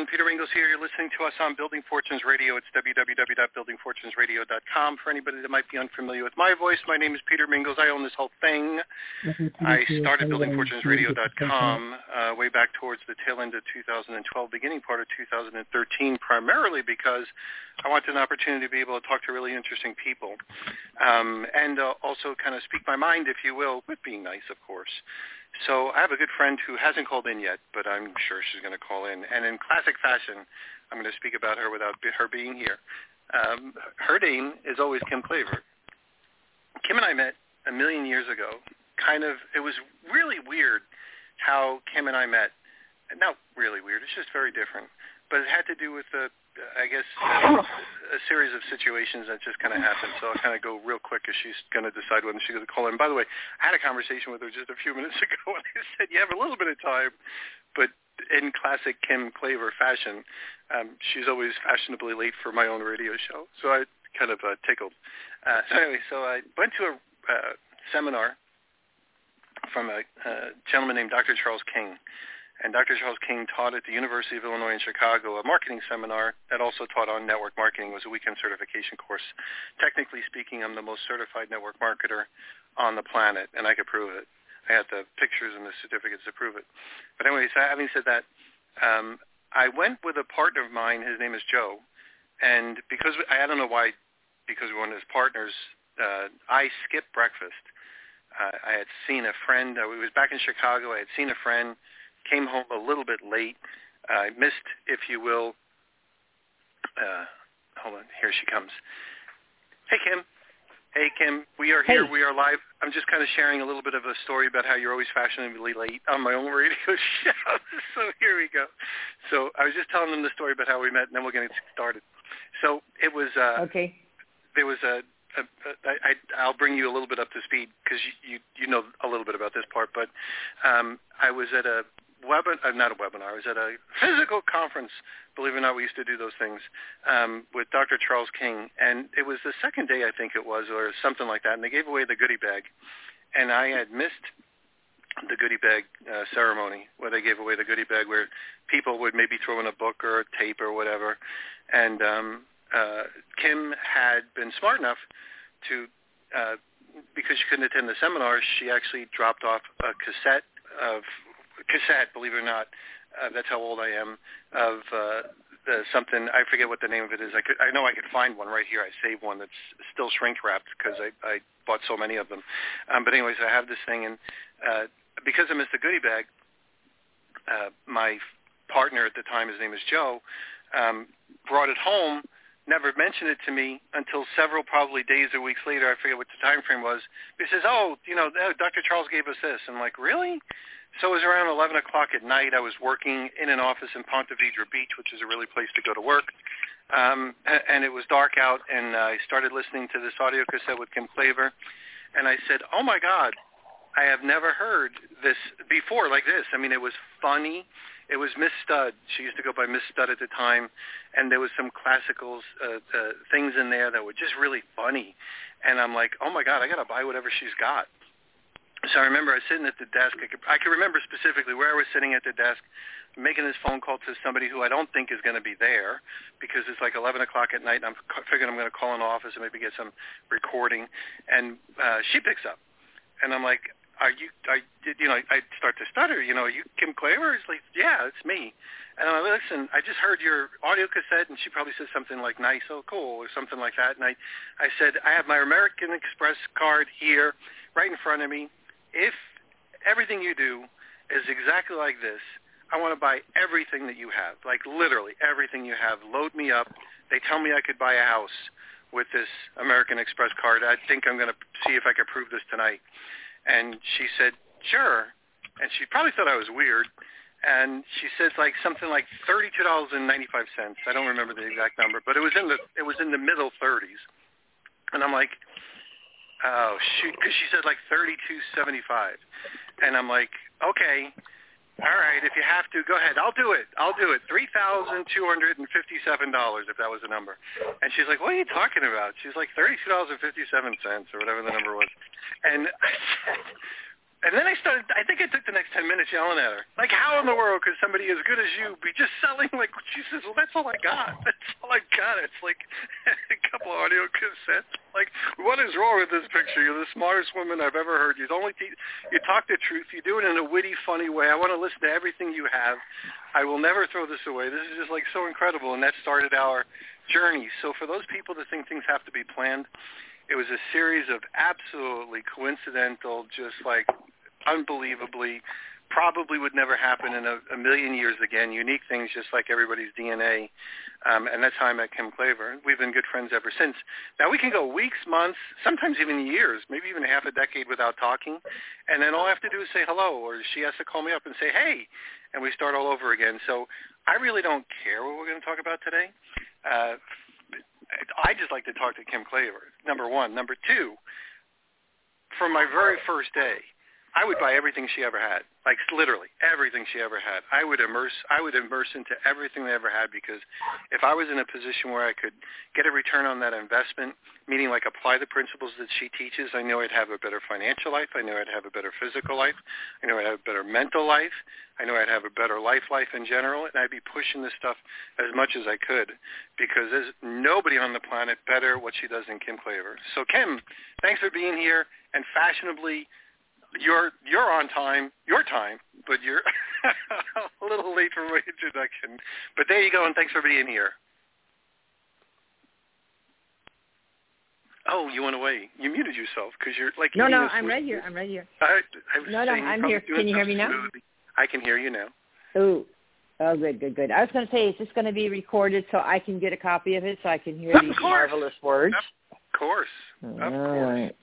Everyone. Peter Ingles here. You're listening to us on Building Fortunes Radio. It's www.buildingfortunesradio.com. For anybody that might be unfamiliar with my voice, my name is Peter Mingils. I own this whole thing. I started buildingfortunesradio.com uh, way back towards the tail end of 2012, beginning part of 2013, primarily because I wanted an opportunity to be able to talk to really interesting people um, and uh, also kind of speak my mind, if you will, with being nice, of course. So I have a good friend who hasn't called in yet, but I'm sure she's going to call in. And in classic fashion, I'm going to speak about her without her being here. Um, her name is always Kim Klaver. Kim and I met a million years ago. Kind of, it was really weird how Kim and I met. Not really weird. It's just very different. But it had to do with the I guess uh, a series of situations that just kind of happened. So I'll kind of go real quick as she's going to decide when she's going to call in. By the way, I had a conversation with her just a few minutes ago, and I said, "You have a little bit of time," but in classic Kim Klaver fashion, um, she's always fashionably late for my own radio show. So I kind of uh, tickled. Uh, so anyway, so I went to a uh, seminar from a uh, gentleman named Dr. Charles King and Dr. Charles King taught at the University of Illinois in Chicago a marketing seminar that also taught on network marketing. It was a weekend certification course. Technically speaking, I'm the most certified network marketer on the planet, and I could prove it. I had the pictures and the certificates to prove it. But anyways, having said that, um, I went with a partner of mine. His name is Joe, and because I don't know why, because we were one of his partners, uh, I skipped breakfast. Uh, I had seen a friend. Uh, we was back in Chicago. I had seen a friend came home a little bit late. I missed, if you will. Uh, hold on, here she comes. Hey, Kim. Hey, Kim. We are here. Hey. We are live. I'm just kind of sharing a little bit of a story about how you're always fashionably late on my own radio show. so here we go. So I was just telling them the story about how we met, and then we're going to get started. So it was. Uh, Okay. there was a, a I, I'll bring you a little bit up to speed because you, you you know a little bit about this part, but um, I was at a webin uh, not a webinar. I was at a physical conference. Believe it or not, we used to do those things um, with Dr. Charles King, and it was the second day I think it was, or something like that. And they gave away the goodie bag, and I had missed the goodie bag uh, ceremony where they gave away the goodie bag, where people would maybe throw in a book or a tape or whatever. And um, uh, Kim had been smart enough to. Uh, because she couldn't attend the seminar, she actually dropped off a cassette of cassette, believe it or not. Uh, that's how old I am. Of uh, the, something I forget what the name of it is. I could I know I could find one right here. I saved one that's still shrink wrapped because I I bought so many of them. Um, but anyways, I have this thing, and uh, because I missed the goodie bag, uh, my partner at the time, his name is Joe, um, brought it home. Never mentioned it to me until several probably days or weeks later. I forget what the time frame was. He says, "Oh, you know, uh, Dr. Charles gave us this." I'm like, "Really?" So it was around 11 o'clock at night. I was working in an office in Ponte Vedra Beach, which is a really place to go to work. Um, and it was dark out, and I started listening to this audio cassette with Kim Klaver. And I said, oh, my God, I have never heard this before like this. I mean, it was funny. It was Miss Stud. She used to go by Miss Stud at the time. And there was some classical uh, uh, things in there that were just really funny. And I'm like, oh, my God, I got to buy whatever she's got. So I remember I was sitting at the desk. I could, I could remember specifically where I was sitting at the desk, making this phone call to somebody who I don't think is going to be there because it's like 11 o'clock at night, and I'm figuring I'm going to call an office and maybe get some recording. And uh, she picks up, and I'm like, "Are you? I did you know?" I start to stutter. You know, are you Kim Klaver? It's like, "Yeah, it's me." And I'm like, "Listen, I just heard your audio cassette," and she probably said something like "nice, oh cool" or something like that. And I, I said, "I have my American Express card here, right in front of me." If everything you do is exactly like this, I want to buy everything that you have, like literally everything you have. Load me up. They tell me I could buy a house with this American Express card. I think I'm going to see if I can prove this tonight. And she said, sure. And she probably thought I was weird. and she says like something like thirty-two dollars and ninety-five cents. I don't remember the exact number, but it was in the it was in the middle thirties, and I'm like, oh shoot, because she said like thirty-two seventy-five, and I'm like, okay, all right, if you have to, go ahead. I'll do it. I'll do it. Three thousand two hundred and fifty-seven dollars, if that was the number. And she's like, "What are you talking about?" She's like, thirty-two dollars and fifty-seven cents, or whatever the number was. And I said, and then I started, I think I took the next 10 minutes yelling at her. Like, how in the world could somebody as good as you be just selling, like, she says, well, that's all I got. That's all I got. It's like a couple audio cassettes. Like, what is wrong with this picture? You're the smartest woman I've ever heard. You only te- you talk the truth. You do it in a witty, funny way. I want to listen to everything you have. I will never throw this away. This is just, like, so incredible. And that started our journey. So for those people that think things have to be planned, it was a series of absolutely coincidental, just like unbelievably, probably would never happen in a, a million years again. Unique things, just like everybody's DNA. Um, and that's how I met Kim Klaver. We've been good friends ever since. Now we can go weeks, months, sometimes even years, maybe even half a decade without talking, and then all I have to do is say hello, or she has to call me up and say hey, and we start all over again. So I really don't care what we're going to talk about today. Uh, I just like to talk to Kim Klaver. Number one. Number two. From my very first day, I would buy everything she ever had, like literally everything she ever had. I would immerse, I would immerse into everything they ever had because if I was in a position where I could get a return on that investment, meaning like apply the principles that she teaches, I know I'd have a better financial life. I know I'd have a better physical life. I know I'd have a better mental life. I know I'd have a better life life in general, and I'd be pushing this stuff as much as I could because there's nobody on the planet better what she does than Kim Klaver. So Kim, thanks for being here and fashionably you're you're on time, your time, but you're a little late for my introduction. But there you go, and thanks for being here. Oh, you went away. You muted yourself because you're like. No, no, I'm right here. I'm right here. I, I no, no, I'm here. Can you hear me now? I can hear you now. Oh, oh, good, good, good. I was going to say, is this going to be recorded so I can get a copy of it so I can hear of these course. marvelous words? Of course, of All course. right.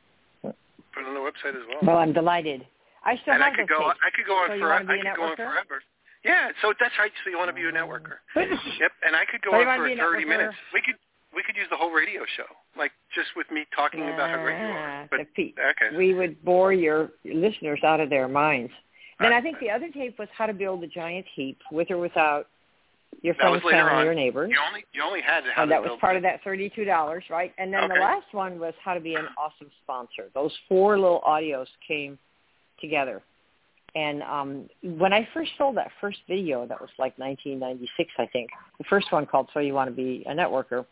Put it on the website as well. Well, I'm delighted. I still and I have could those go. tapes. I could go on So you for. wanna be I could go on forever. Yeah. So that's right. So you want to be a networker? Yep. And I could go So on for 30 minutes. We could. We could use the whole radio show, like just with me talking about how great you are. But the okay. we would bore your listeners out of their minds. Then Right. I think the other tape was how to build a giant heap with or without your That friends, family, on. or neighbors. You only you only had how And that was part of that thirty-two dollars, right? And then Okay. the last one was how to be an awesome sponsor. Those four little audios came together. And um when I first sold that first video, that was like 1996, I think. The first one called "So You Want to Be a Networker."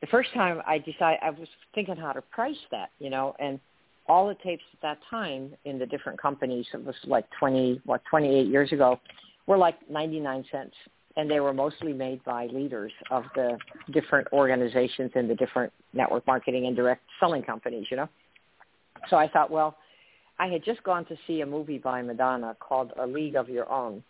The first time I decided, I was thinking how to price that, you know, and all the tapes at that time in the different companies, it was like 20, what, 28 years ago, were like 99 cents. And they were mostly made by leaders of the different organizations in the different network marketing and direct selling companies, you know. So I thought, well, I had just gone to see a movie by Madonna called A League of Your Own.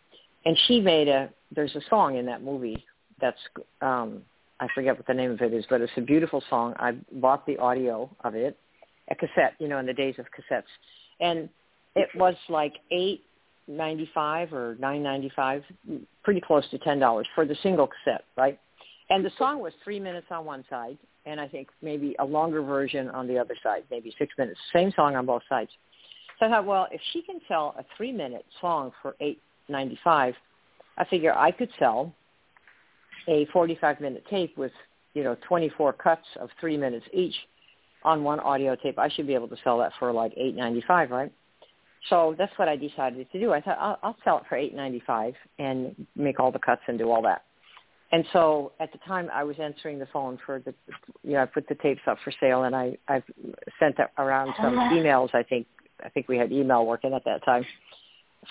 And she made a, there's a song in that movie that's, um, I forget what the name of it is, but it's a beautiful song. I bought the audio of it, a cassette, you know, in the days of cassettes. And it was like eight ninety five or nine ninety five, pretty close to ten dollars for the single cassette, right? And the song was three minutes on one side, and I think maybe a longer version on the other side, maybe six minutes. Same song on both sides. So I thought, well, if she can sell a three minute song for eight ninety five, I figure I could sell a forty five minute tape with you know twenty four cuts of three minutes each on one audio tape. I should be able to sell that for like eight ninety five, right? So that's what I decided to do. I thought I'll, I'll sell it for eight ninety five and make all the cuts and do all that. And so at the time I was answering the phone for the, you know, I put the tapes up for sale and I I sent around some emails. I think I think we had email working at that time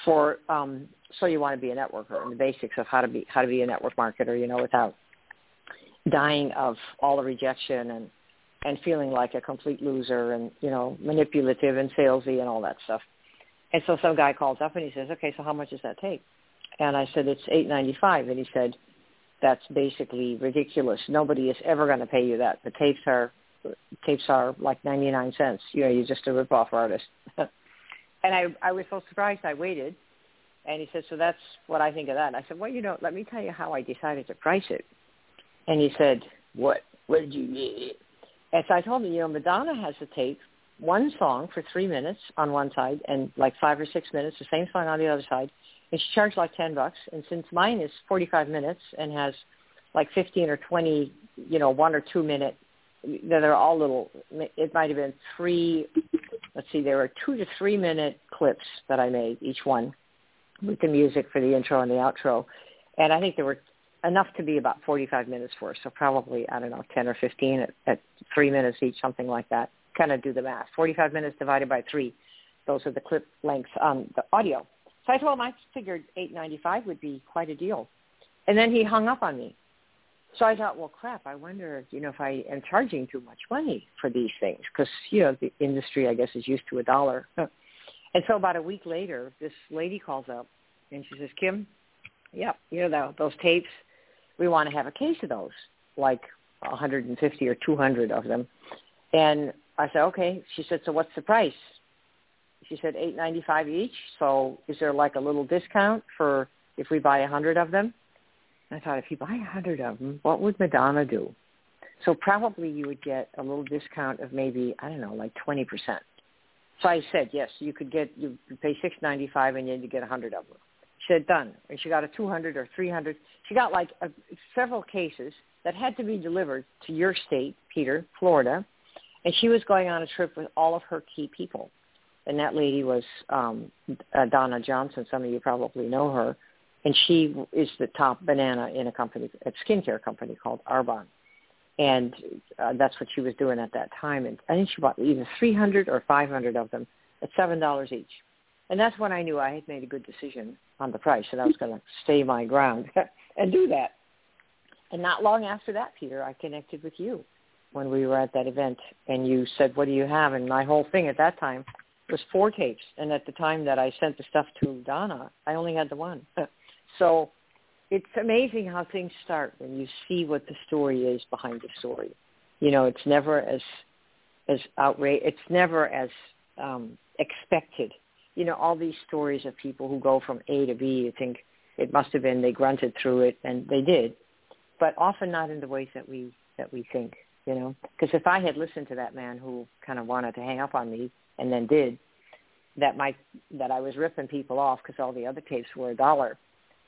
for um so you want to be a networker and the basics of how to be how to be a network marketer, you know, without dying of all the rejection and and feeling like a complete loser and you know manipulative and salesy and all that stuff. And so some guy calls up and he says, "Okay, so how much does that take?" And I said, "It's eight ninety five. And he said, "That's basically ridiculous. Nobody is ever going to pay you that. The tapes are tapes are like ninety nine cents. You know, you're just a rip off artist." and I I was so surprised. I waited, And he said, so that's what I think of that. And I said, well, you know, let me tell you how I decided to price it. And he said, what? What did you get? And so I told him, you know, Madonna has a tape, one song for three minutes on one side and like five or six minutes, the same song on the other side. And she charged like 10 bucks. And since mine is 45 minutes and has like 15 or 20, you know, one or two minute, they're all little, it might have been three, let's see, there were two to three minute clips that I made, each one with the music for the intro and the outro. And I think there were enough to be about 45 minutes for, so probably, I don't know, 10 or 15 at, at three minutes each, something like that. Kind of do the math. 45 minutes divided by three. Those are the clip lengths on the audio. So I told him I figured 8.95 would be quite a deal. And then he hung up on me. So I thought, well, crap, I wonder, you know, if I am charging too much money for these things because, you know, the industry, I guess, is used to a dollar. And so about a week later, this lady calls up and she says, Kim, yeah, you know, those tapes, we want to have a case of those, like 150 or 200 of them. And I said, okay. She said, so what's the price? She said, 8.95 each. So is there like a little discount for if we buy a 100 of them? And I thought, if you buy a 100 of them, what would Madonna do? So probably you would get a little discount of maybe, I don't know, like 20%. So I said, yes, you could get, you pay 695 and then you get a 100 of them. She said, done. And she got a 200 or 300. She got like a, several cases that had to be delivered to your state, Peter, Florida. And she was going on a trip with all of her key people. And that lady was um, uh, Donna Johnson. Some of you probably know her. And she is the top banana in a company, a skincare company called Arbonne. And uh, that's what she was doing at that time. And I think she bought either 300 or 500 of them at $7 each. And that's when I knew I had made a good decision on the price and I was going to stay my ground and do that. And not long after that, Peter, I connected with you when we were at that event and you said, what do you have? And my whole thing at that time was four tapes. And at the time that I sent the stuff to Donna, I only had the one. so it's amazing how things start when you see what the story is behind the story. You know, it's never as as outrage. It's never as um, expected you know, all these stories of people who go from A to B, you think it must have been they grunted through it, and they did, but often not in the ways that we that we think. You know, because if I had listened to that man who kind of wanted to hang up on me and then did, that might that I was ripping people off because all the other tapes were a dollar.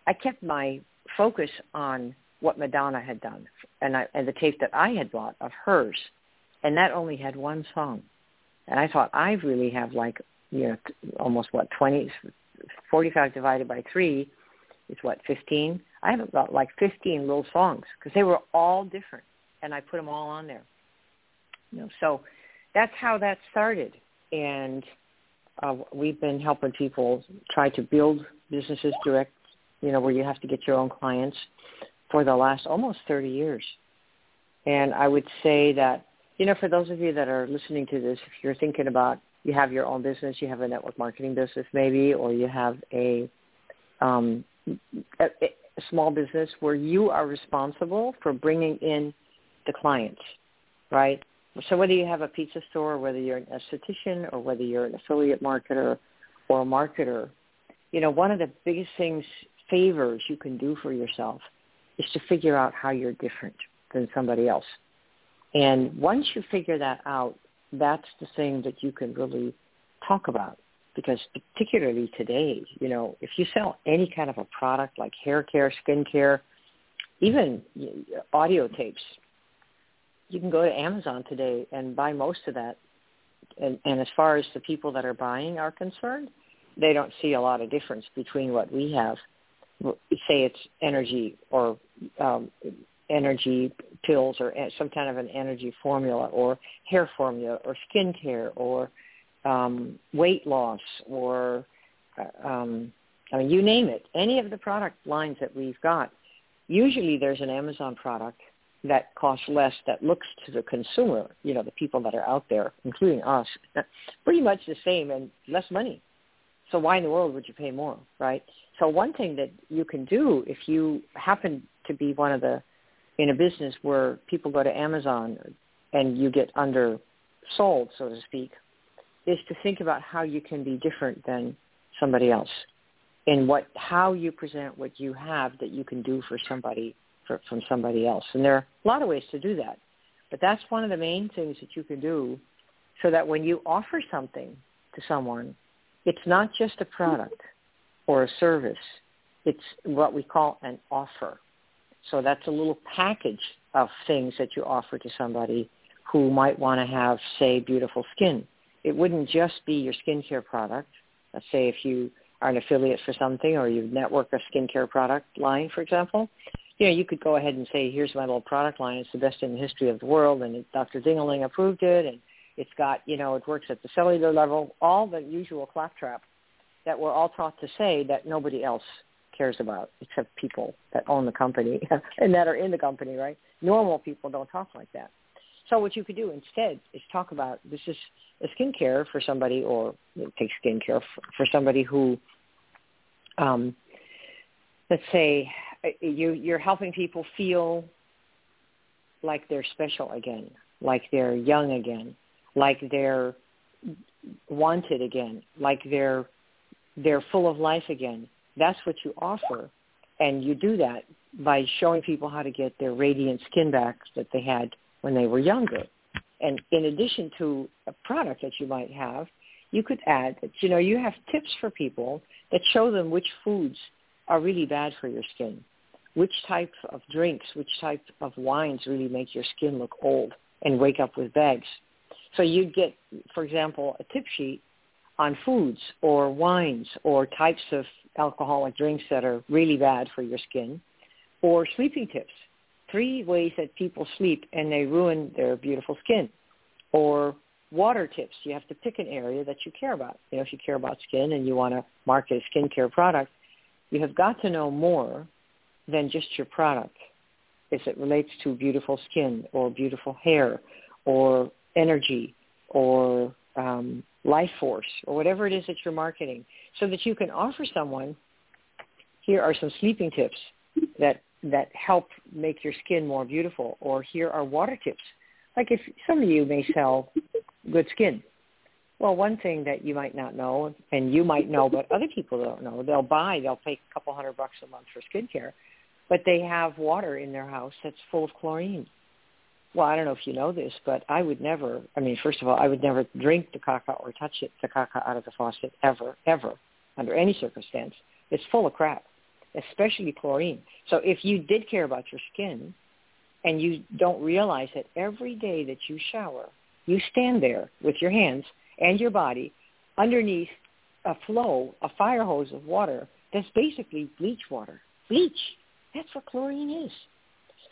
I kept my focus on what Madonna had done and I, and the tape that I had bought of hers, and that only had one song. And I thought I really have like you know, almost what, 20, 45 divided by 3 is what, 15? I have about like 15 little songs because they were all different and I put them all on there. You know, so that's how that started. And uh, we've been helping people try to build businesses direct, you know, where you have to get your own clients for the last almost 30 years. And I would say that, you know, for those of you that are listening to this, if you're thinking about you have your own business, you have a network marketing business maybe, or you have a, um, a, a small business where you are responsible for bringing in the clients, right? So whether you have a pizza store, whether you're an esthetician, or whether you're an affiliate marketer or a marketer, you know, one of the biggest things, favors you can do for yourself is to figure out how you're different than somebody else. And once you figure that out, that's the thing that you can really talk about because particularly today, you know, if you sell any kind of a product like hair care, skin care, even audio tapes, you can go to Amazon today and buy most of that. And, and as far as the people that are buying are concerned, they don't see a lot of difference between what we have. Say it's energy or um, energy pills or some kind of an energy formula or hair formula or skin care or um, weight loss or uh, um, I mean, you name it. Any of the product lines that we've got, usually there's an Amazon product that costs less that looks to the consumer, you know, the people that are out there, including us, pretty much the same and less money. So why in the world would you pay more, right? So one thing that you can do if you happen to be one of the in a business where people go to Amazon and you get undersold, so to speak, is to think about how you can be different than somebody else. in what how you present what you have that you can do for somebody from somebody else. And there are a lot of ways to do that. But that's one of the main things that you can do so that when you offer something to someone, it's not just a product or a service. It's what we call an offer. So that's a little package of things that you offer to somebody who might want to have, say, beautiful skin. It wouldn't just be your skincare product. Let's say if you are an affiliate for something or you network a skincare product line, for example, you know, you could go ahead and say, here's my little product line. It's the best in the history of the world, and Dr. Dingaling approved it, and it's got, you know, it works at the cellular level, all the usual claptrap that we're all taught to say that nobody else cares about except people that own the company and that are in the company, right? Normal people don't talk like that. So what you could do instead is talk about this is a skincare for somebody, or take skincare for, for somebody who, um, let's say, you you're helping people feel like they're special again, like they're young again, like they're wanted again, like they're they're full of life again. That's what you offer, and you do that by showing people how to get their radiant skin back that they had when they were younger. And in addition to a product that you might have, you could add that, you know, you have tips for people that show them which foods are really bad for your skin, which type of drinks, which type of wines really make your skin look old and wake up with bags. So you'd get, for example, a tip sheet on foods or wines or types of alcoholic drinks that are really bad for your skin or sleeping tips three ways that people sleep and they ruin their beautiful skin. Or water tips. You have to pick an area that you care about. You know, if you care about skin and you want to market a skincare product, you have got to know more than just your product as it relates to beautiful skin or beautiful hair or energy or um, life force or whatever it is that you're marketing so that you can offer someone, here are some sleeping tips that that help make your skin more beautiful. Or here are water tips. Like if some of you may sell good skin. Well, one thing that you might not know, and you might know, but other people don't know, they'll buy, they'll pay a couple hundred bucks a month for skincare, but they have water in their house that's full of chlorine. Well, I don't know if you know this, but I would never, I mean, first of all, I would never drink the caca or touch it, the caca out of the faucet ever, ever, under any circumstance. It's full of crap especially chlorine. So if you did care about your skin and you don't realize that every day that you shower, you stand there with your hands and your body underneath a flow, a fire hose of water that's basically bleach water. Bleach. That's what chlorine is.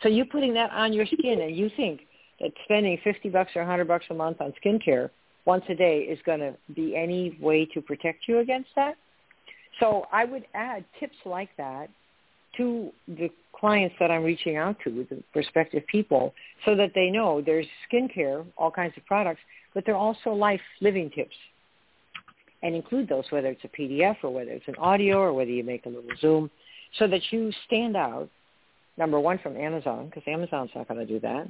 So you're putting that on your skin and you think that spending 50 bucks or 100 bucks a month on skincare once a day is going to be any way to protect you against that? So I would add tips like that to the clients that I'm reaching out to, the prospective people, so that they know there's skincare, all kinds of products, but they're also life living tips. And include those, whether it's a PDF or whether it's an audio or whether you make a little Zoom, so that you stand out, number one, from Amazon, because Amazon's not going to do that.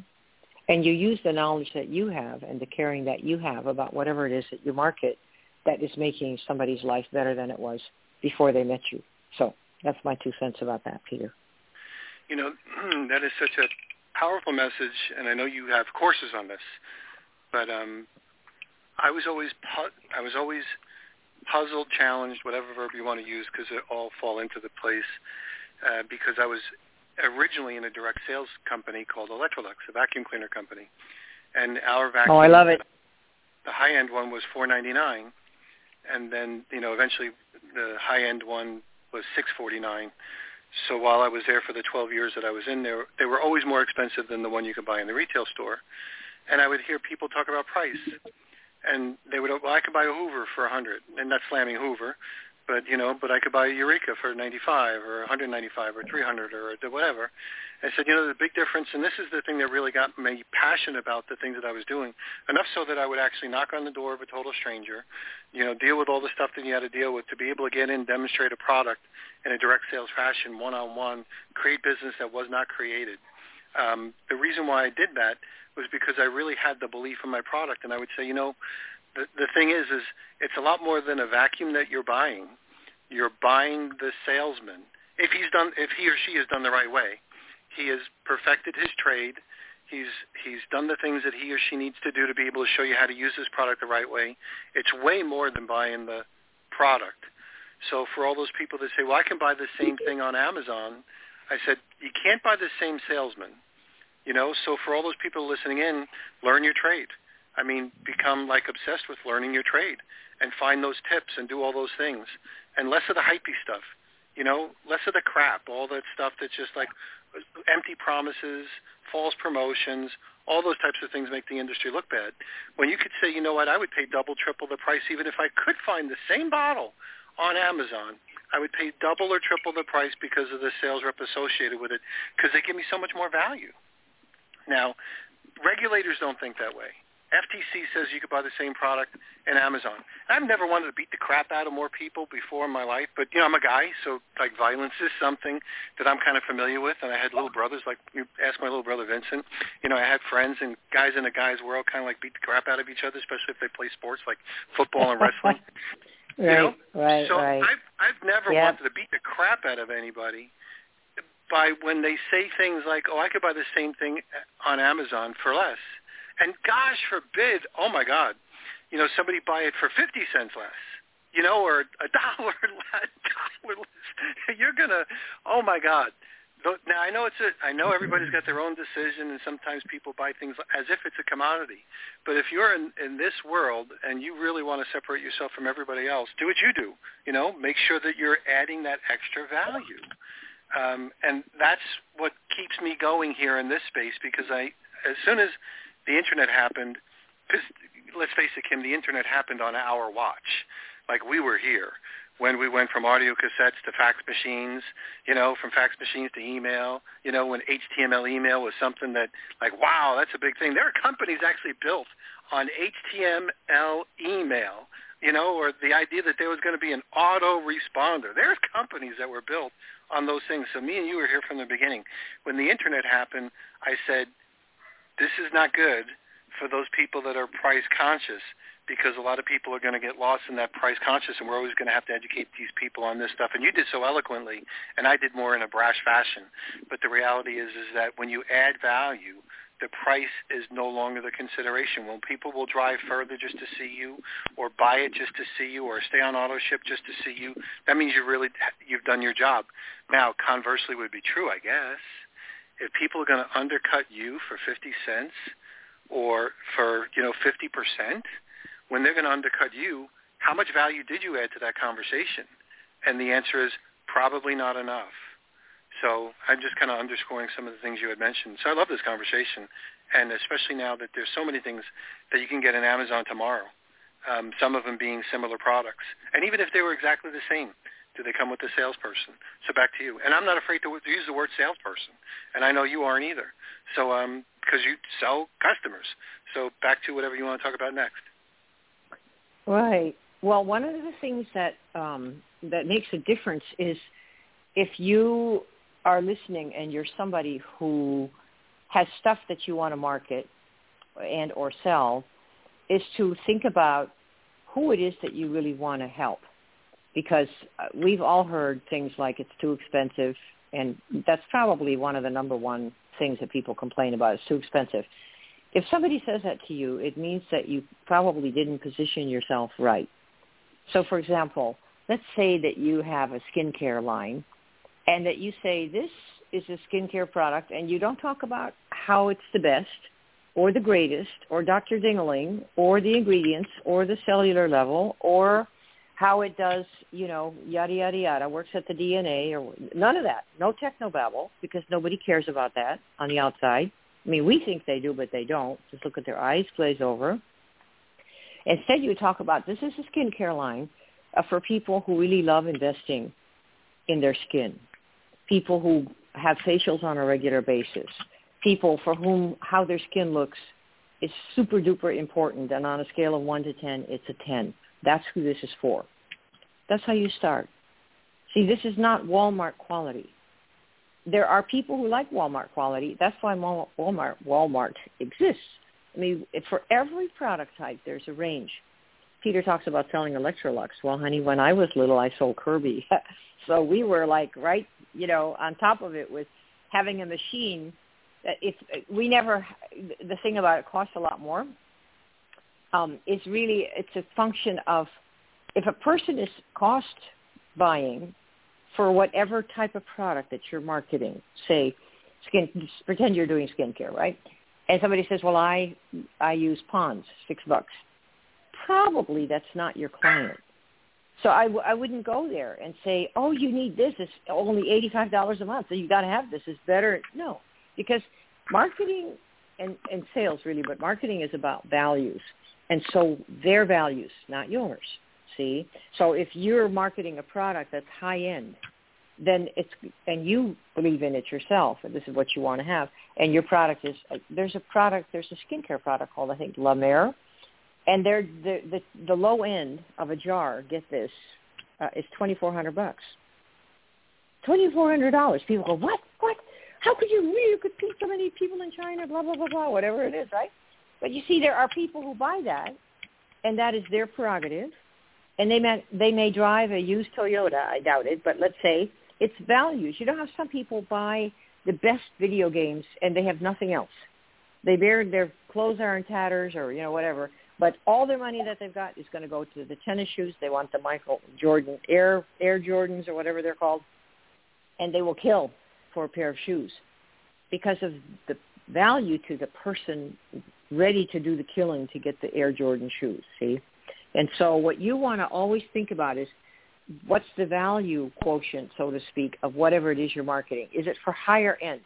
And you use the knowledge that you have and the caring that you have about whatever it is that you market that is making somebody's life better than it was before they met you. So that's my two cents about that, Peter. You know, that is such a powerful message, and I know you have courses on this, but um, I was always I was always puzzled, challenged, whatever verb you want to use, because it all fall into the place. Uh, because I was originally in a direct sales company called Electrolux, a vacuum cleaner company, and our vacuum. Oh, I love it. The high end one was four ninety nine, and then you know eventually the high end one was six forty nine. So while I was there for the 12 years that I was in there, they were always more expensive than the one you could buy in the retail store. And I would hear people talk about price, and they would, well, I could buy a Hoover for a hundred, and not slamming Hoover, but you know, but I could buy a Eureka for 95 or 195 or 300 or whatever. I said, you know, the big difference, and this is the thing that really got me passionate about the things that I was doing, enough so that I would actually knock on the door of a total stranger, you know, deal with all the stuff that you had to deal with to be able to get in, demonstrate a product in a direct sales fashion, one-on-one, create business that was not created. Um, the reason why I did that was because I really had the belief in my product, and I would say, you know, the, the thing is, is it's a lot more than a vacuum that you're buying. You're buying the salesman. If he's done, if he or she has done the right way, he has perfected his trade. He's he's done the things that he or she needs to do to be able to show you how to use this product the right way. It's way more than buying the product. So for all those people that say, "Well, I can buy the same thing on Amazon," I said, "You can't buy the same salesman." You know, so for all those people listening in, learn your trade. I mean, become like obsessed with learning your trade and find those tips and do all those things and less of the hypey stuff. You know, less of the crap, all that stuff that's just like empty promises, false promotions, all those types of things make the industry look bad. When you could say, you know what, I would pay double, triple the price even if I could find the same bottle on Amazon. I would pay double or triple the price because of the sales rep associated with it because they give me so much more value. Now, regulators don't think that way. FTC says you could buy the same product in Amazon. I've never wanted to beat the crap out of more people before in my life, but you know I'm a guy, so like violence is something that I'm kind of familiar with. And I had little brothers, like you ask my little brother Vincent. You know, I had friends and guys in the guys world kind of like beat the crap out of each other, especially if they play sports like football and wrestling. right, you know? right, so right. I've I've never Yep. wanted to beat the crap out of anybody by when they say things like, "Oh, I could buy the same thing on Amazon for less," and gosh forbid, oh my God, you know, somebody buy it for fifty cents less, you know, or a dollar less. You're gonna, oh my God. Now I know it's a, I know everybody's got their own decision, and sometimes people buy things as if it's a commodity. But if you're in, in this world and you really want to separate yourself from everybody else, do what you do. You know, make sure that you're adding that extra value. Um, and that's what keeps me going here in this space because I, as soon as the internet happened, because let's face it, Kim, the internet happened on our watch. Like we were here when we went from audio cassettes to fax machines, you know, from fax machines to email, you know, when HTML email was something that like, wow, that's a big thing. There are companies actually built on HTML email, you know, or the idea that there was going to be an auto responder. There's companies that were built on those things. So me and you were here from the beginning. When the internet happened, I said, this is not good for those people that are price conscious because a lot of people are going to get lost in that price conscious and we're always going to have to educate these people on this stuff. And you did so eloquently and I did more in a brash fashion. But the reality is is that when you add value, the price is no longer the consideration. When people will drive further just to see you or buy it just to see you or stay on auto ship just to see you, that means you really you've done your job. Now, conversely would be true, I guess. If people are going to undercut you for 50 cents or for, you know, 50%, when they're going to undercut you, how much value did you add to that conversation? And the answer is probably not enough. So I'm just kind of underscoring some of the things you had mentioned. So I love this conversation, and especially now that there's so many things that you can get in Amazon tomorrow, um, some of them being similar products. And even if they were exactly the same, do they come with a salesperson? So back to you. And I'm not afraid to, use the word salesperson, and I know you aren't either. So because you sell customers. So back to whatever you want to talk about next. Right. Well, one of the things that um, that makes a difference is if you are listening and you're somebody who has stuff that you want to market and or sell, is to think about who it is that you really want to help. Because uh, we've all heard things like it's too expensive, and that's probably one of the number one things that people complain about. It's too expensive. If somebody says that to you, it means that you probably didn't position yourself right. So, for example, let's say that you have a skincare line and that you say this is a skincare product and you don't talk about how it's the best or the greatest or Dr. Dingaling or the ingredients or the cellular level or how it does, you know, yada, yada, yada, works at the DNA or none of that. No technobabble because nobody cares about that on the outside. I mean, we think they do, but they don't. Just look at their eyes glaze over. Instead, you talk about this is a skincare line uh, for people who really love investing in their skin, people who have facials on a regular basis, people for whom how their skin looks is super duper important, and on a scale of 1 to 10, it's a 10. That's who this is for. That's how you start. See, this is not Walmart quality. There are people who like Walmart quality. That's why Walmart Walmart exists. I mean, for every product type, there's a range. Peter talks about selling Electrolux. Well, honey, when I was little, I sold Kirby. so we were like right, you know, on top of it with having a machine that if we never the thing about it costs a lot more. Um, it's really it's a function of if a person is cost buying for whatever type of product that you're marketing, say skin pretend you're doing skincare, right? And somebody says, "Well, I I use Pond's, 6 bucks." Probably that's not your client. So I, w- I wouldn't go there and say, "Oh, you need this. It's only $85 a month, so you got to have this. It's better." No, because marketing and and sales really, but marketing is about values. And so their values, not yours. See? So if you're marketing a product that's high end, then it's and you believe in it yourself and this is what you want to have and your product is there's a product there's a skincare product called I think La Mer and they're the the, the low end of a jar get this uh, is 2400 bucks $2400 people go what what how could you really could beat so many people in China blah blah blah blah whatever it is right but you see there are people who buy that and that is their prerogative and they may they may drive a used Toyota I doubt it but let's say it's values. You know how some people buy the best video games and they have nothing else. They bear their clothes are in tatters or you know whatever, but all their money that they've got is going to go to the tennis shoes. They want the Michael Jordan Air Air Jordans or whatever they're called, and they will kill for a pair of shoes because of the value to the person ready to do the killing to get the Air Jordan shoes. See, and so what you want to always think about is what's the value quotient, so to speak, of whatever it is you're marketing? Is it for higher end?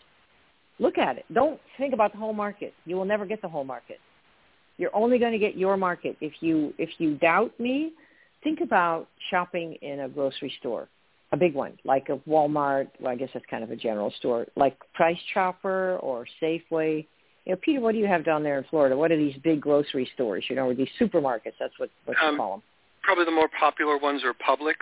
Look at it. Don't think about the whole market. You will never get the whole market. You're only going to get your market. If you if you doubt me, think about shopping in a grocery store, a big one like a Walmart. Well, I guess that's kind of a general store, like Price Chopper or Safeway. You know, Peter, what do you have down there in Florida? What are these big grocery stores? You know, or these supermarkets? That's what what um, you call them probably the more popular ones are Publix,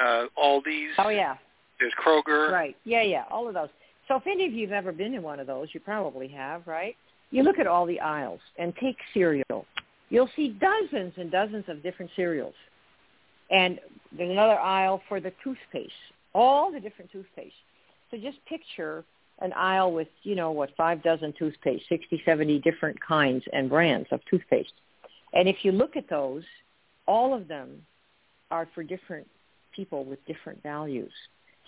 uh, Aldi's. Oh yeah. There's Kroger. Right. Yeah, yeah. All of those. So if any of you have ever been in one of those, you probably have, right? You look at all the aisles and take cereal. You'll see dozens and dozens of different cereals. And there's another aisle for the toothpaste, all the different toothpaste. So just picture an aisle with, you know, what, five dozen toothpaste, 60, 70 different kinds and brands of toothpaste. And if you look at those, all of them are for different people with different values.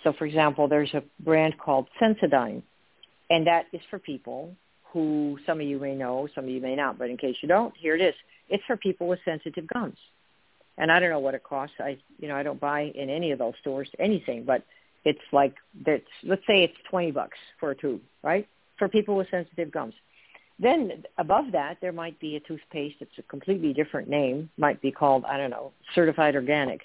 So for example, there's a brand called Sensodyne, and that is for people who some of you may know, some of you may not, but in case you don't, here it is. It's for people with sensitive gums. And I don't know what it costs. I you know, I don't buy in any of those stores anything, but it's like that's let's say it's 20 bucks for a tube, right? For people with sensitive gums. Then above that, there might be a toothpaste that's a completely different name, might be called, I don't know, certified organic.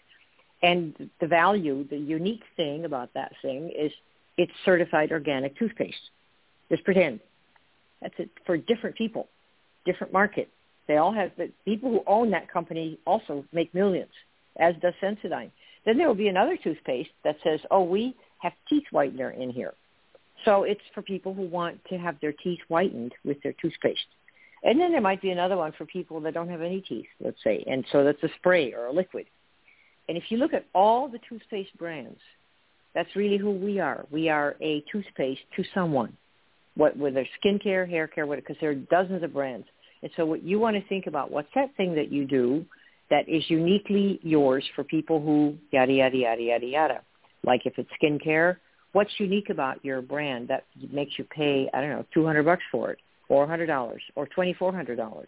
And the value, the unique thing about that thing is it's certified organic toothpaste. Just pretend. That's it for different people, different market. They all have, the people who own that company also make millions, as does Sensodyne. Then there will be another toothpaste that says, oh, we have teeth whitener in here. So it's for people who want to have their teeth whitened with their toothpaste. And then there might be another one for people that don't have any teeth, let's say. And so that's a spray or a liquid. And if you look at all the toothpaste brands, that's really who we are. We are a toothpaste to someone, what, whether skincare, hair care, because there are dozens of brands. And so what you want to think about, what's that thing that you do that is uniquely yours for people who yada, yada, yada, yada, yada. Like if it's skincare, what's unique about your brand that makes you pay, I don't know, 200 bucks for it, $400 or $2,400?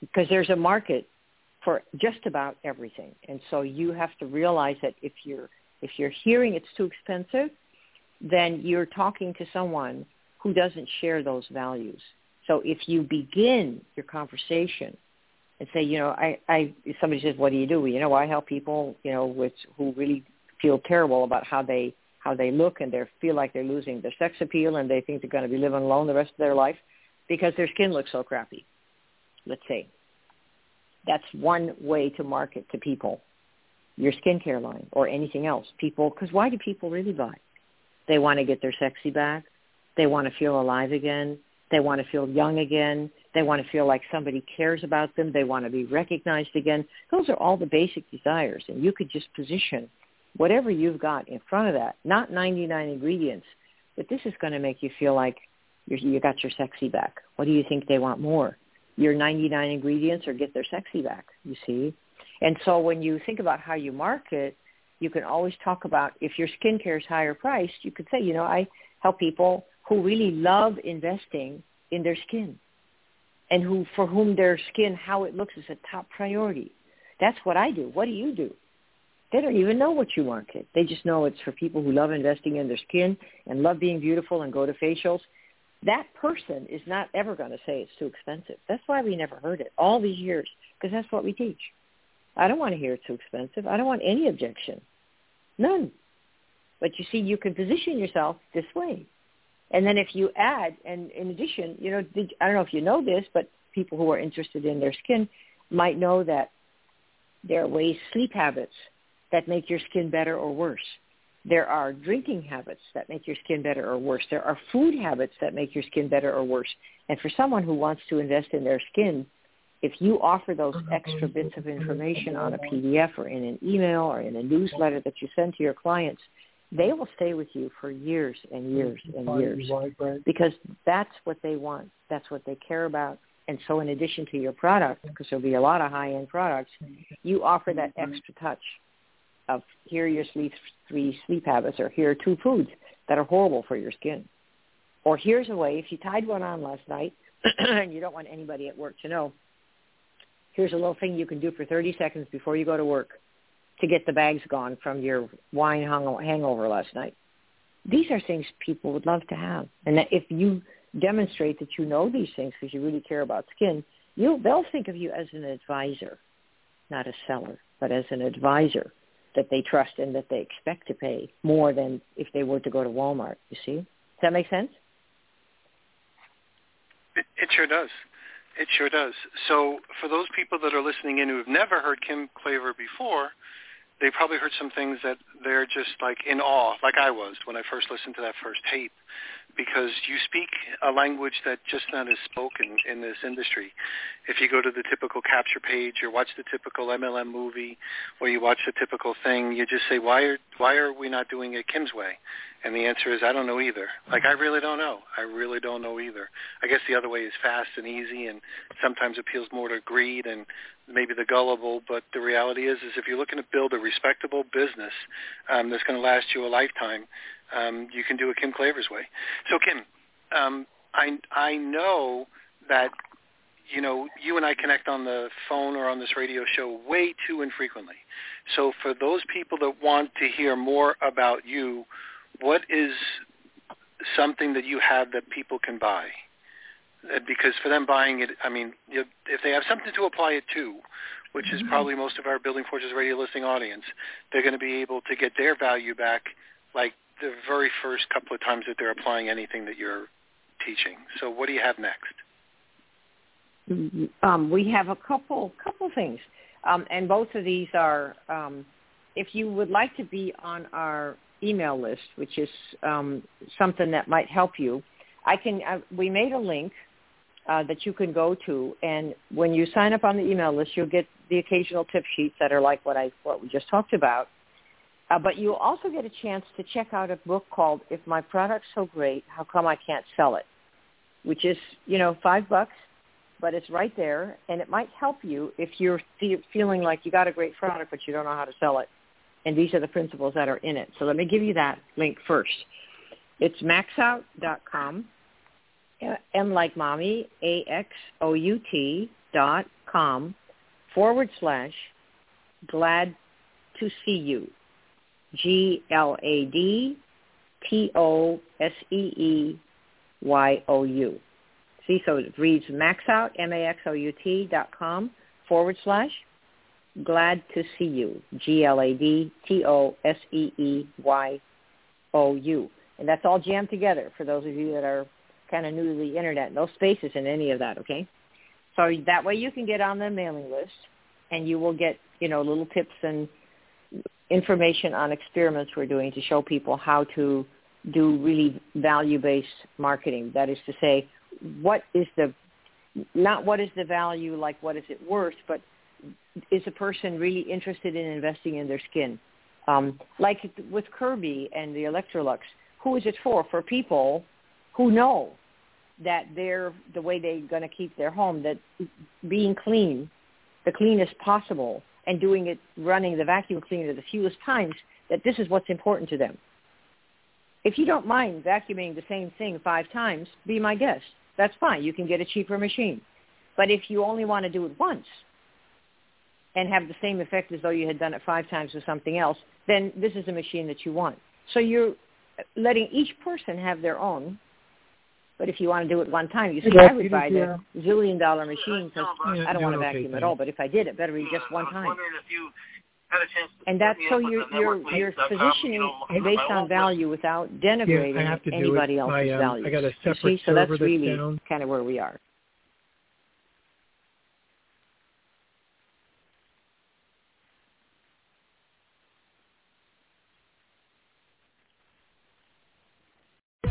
Because there's a market for just about everything. And so you have to realize that if you're, if you're hearing it's too expensive, then you're talking to someone who doesn't share those values. So if you begin your conversation and say, you know, I, I, somebody says, what do you do? Well, you know, I help people, you know, with who really feel terrible about how they how they look and they feel like they're losing their sex appeal and they think they're going to be living alone the rest of their life because their skin looks so crappy. Let's say. That's one way to market to people your skincare line or anything else. People, because why do people really buy? They want to get their sexy back. They want to feel alive again. They want to feel young again. They want to feel like somebody cares about them. They want to be recognized again. Those are all the basic desires. And you could just position whatever you've got in front of that, not 99 ingredients, but this is going to make you feel like you're, you got your sexy back. What do you think they want more? Your 99 ingredients or get their sexy back, you see? And so when you think about how you market, you can always talk about if your skincare is higher priced, you could say, you know, I help people who really love investing in their skin and who for whom their skin, how it looks is a top priority. That's what I do. What do you do? They don't even know what you market. They just know it's for people who love investing in their skin and love being beautiful and go to facials. That person is not ever going to say it's too expensive. That's why we never heard it all these years because that's what we teach. I don't want to hear it's too expensive. I don't want any objection. None. But you see, you can position yourself this way. And then if you add, and in addition, you know, did, I don't know if you know this, but people who are interested in their skin might know that there are ways, sleep habits that make your skin better or worse. There are drinking habits that make your skin better or worse. There are food habits that make your skin better or worse. And for someone who wants to invest in their skin, if you offer those oh, extra bits of information on a PDF or in an email or in a newsletter that you send to your clients, they will stay with you for years and years and years because that's what they want. That's what they care about. And so in addition to your product, because there'll be a lot of high-end products, you offer that extra touch of here are your sleep, three sleep habits or here are two foods that are horrible for your skin. Or here's a way, if you tied one on last night and you don't want anybody at work to know, here's a little thing you can do for 30 seconds before you go to work to get the bags gone from your wine hangover last night. These are things people would love to have. And if you demonstrate that you know these things because you really care about skin, you they'll think of you as an advisor, not a seller, but as an advisor that they trust and that they expect to pay more than if they were to go to Walmart. You see? Does that make sense? It, it sure does. It sure does. So for those people that are listening in who have never heard Kim Klaver before, they probably heard some things that they're just like in awe, like I was when I first listened to that first tape, because you speak a language that just not is spoken in this industry. If you go to the typical capture page or watch the typical MLM movie, or you watch the typical thing, you just say, why are why are we not doing it Kim's way? And the answer is, I don't know either. Like I really don't know. I really don't know either. I guess the other way is fast and easy, and sometimes appeals more to greed and maybe the gullible, but the reality is, is if you're looking to build a respectable business um, that's going to last you a lifetime, um, you can do it Kim Klaver's way. So Kim, um, I I know that you know you and I connect on the phone or on this radio show way too infrequently. So for those people that want to hear more about you, what is something that you have that people can buy? Uh, because for them buying it, I mean, if they have something to apply it to, which is mm-hmm. probably most of our Building Fortunes radio listening audience, they're going to be able to get their value back like the very first couple of times that they're applying anything that you're teaching. So what do you have next? Mm-hmm. Um, we have a couple couple things, um, and both of these are. Um, if you would like to be on our email list, which is um, something that might help you, I can. Uh, we made a link uh, that you can go to. And when you sign up on the email list, you'll get the occasional tip sheets that are like what I what we just talked about. Uh, but you'll also get a chance to check out a book called "If My Product's So Great, How Come I Can't Sell It," which is you know five bucks, but it's right there, and it might help you if you're fe- feeling like you got a great product but you don't know how to sell it. And these are the principles that are in it. So let me give you that link first. It's maxout.com M like mommy, A-X-O-U-T dot com forward slash glad to see you. G-L-A-D-T-O-S-E-E-Y-O-U. See, so it reads maxout, M-A-X-O-U-T dot com forward slash glad to see you. G-L-A-D-T-O-S-E-E-Y-O-U. And that's all jammed together for those of you that are kind of new to the internet. No spaces in any of that, okay? So that way you can get on the mailing list and you will get, you know, little tips and information on experiments we're doing to show people how to do really value-based marketing. That is to say, what is the not what is the value, like what is it worth, but is a person really interested in investing in their skin? Um, like with Kirby and the Electrolux, who is it for? For people who know that they're the way they're going to keep their home, that being clean, the cleanest possible, and doing it, running the vacuum cleaner the fewest times, that this is what's important to them. If you don't mind vacuuming the same thing five times, be my guest. That's fine. You can get a cheaper machine. But if you only want to do it once and have the same effect as though you had done it five times with something else, then this is a machine that you want. So you're letting each person have their own. But if you want to do it one time, you see, I would buy the zillion dollar machine because I don't want to vacuum at all. But if I did, it better be just one time. And that's so you're you're you're positioning based on value without denigrating yeah, anybody else's My, um, value. I got a separate see? So that's server really down. kind of where we are.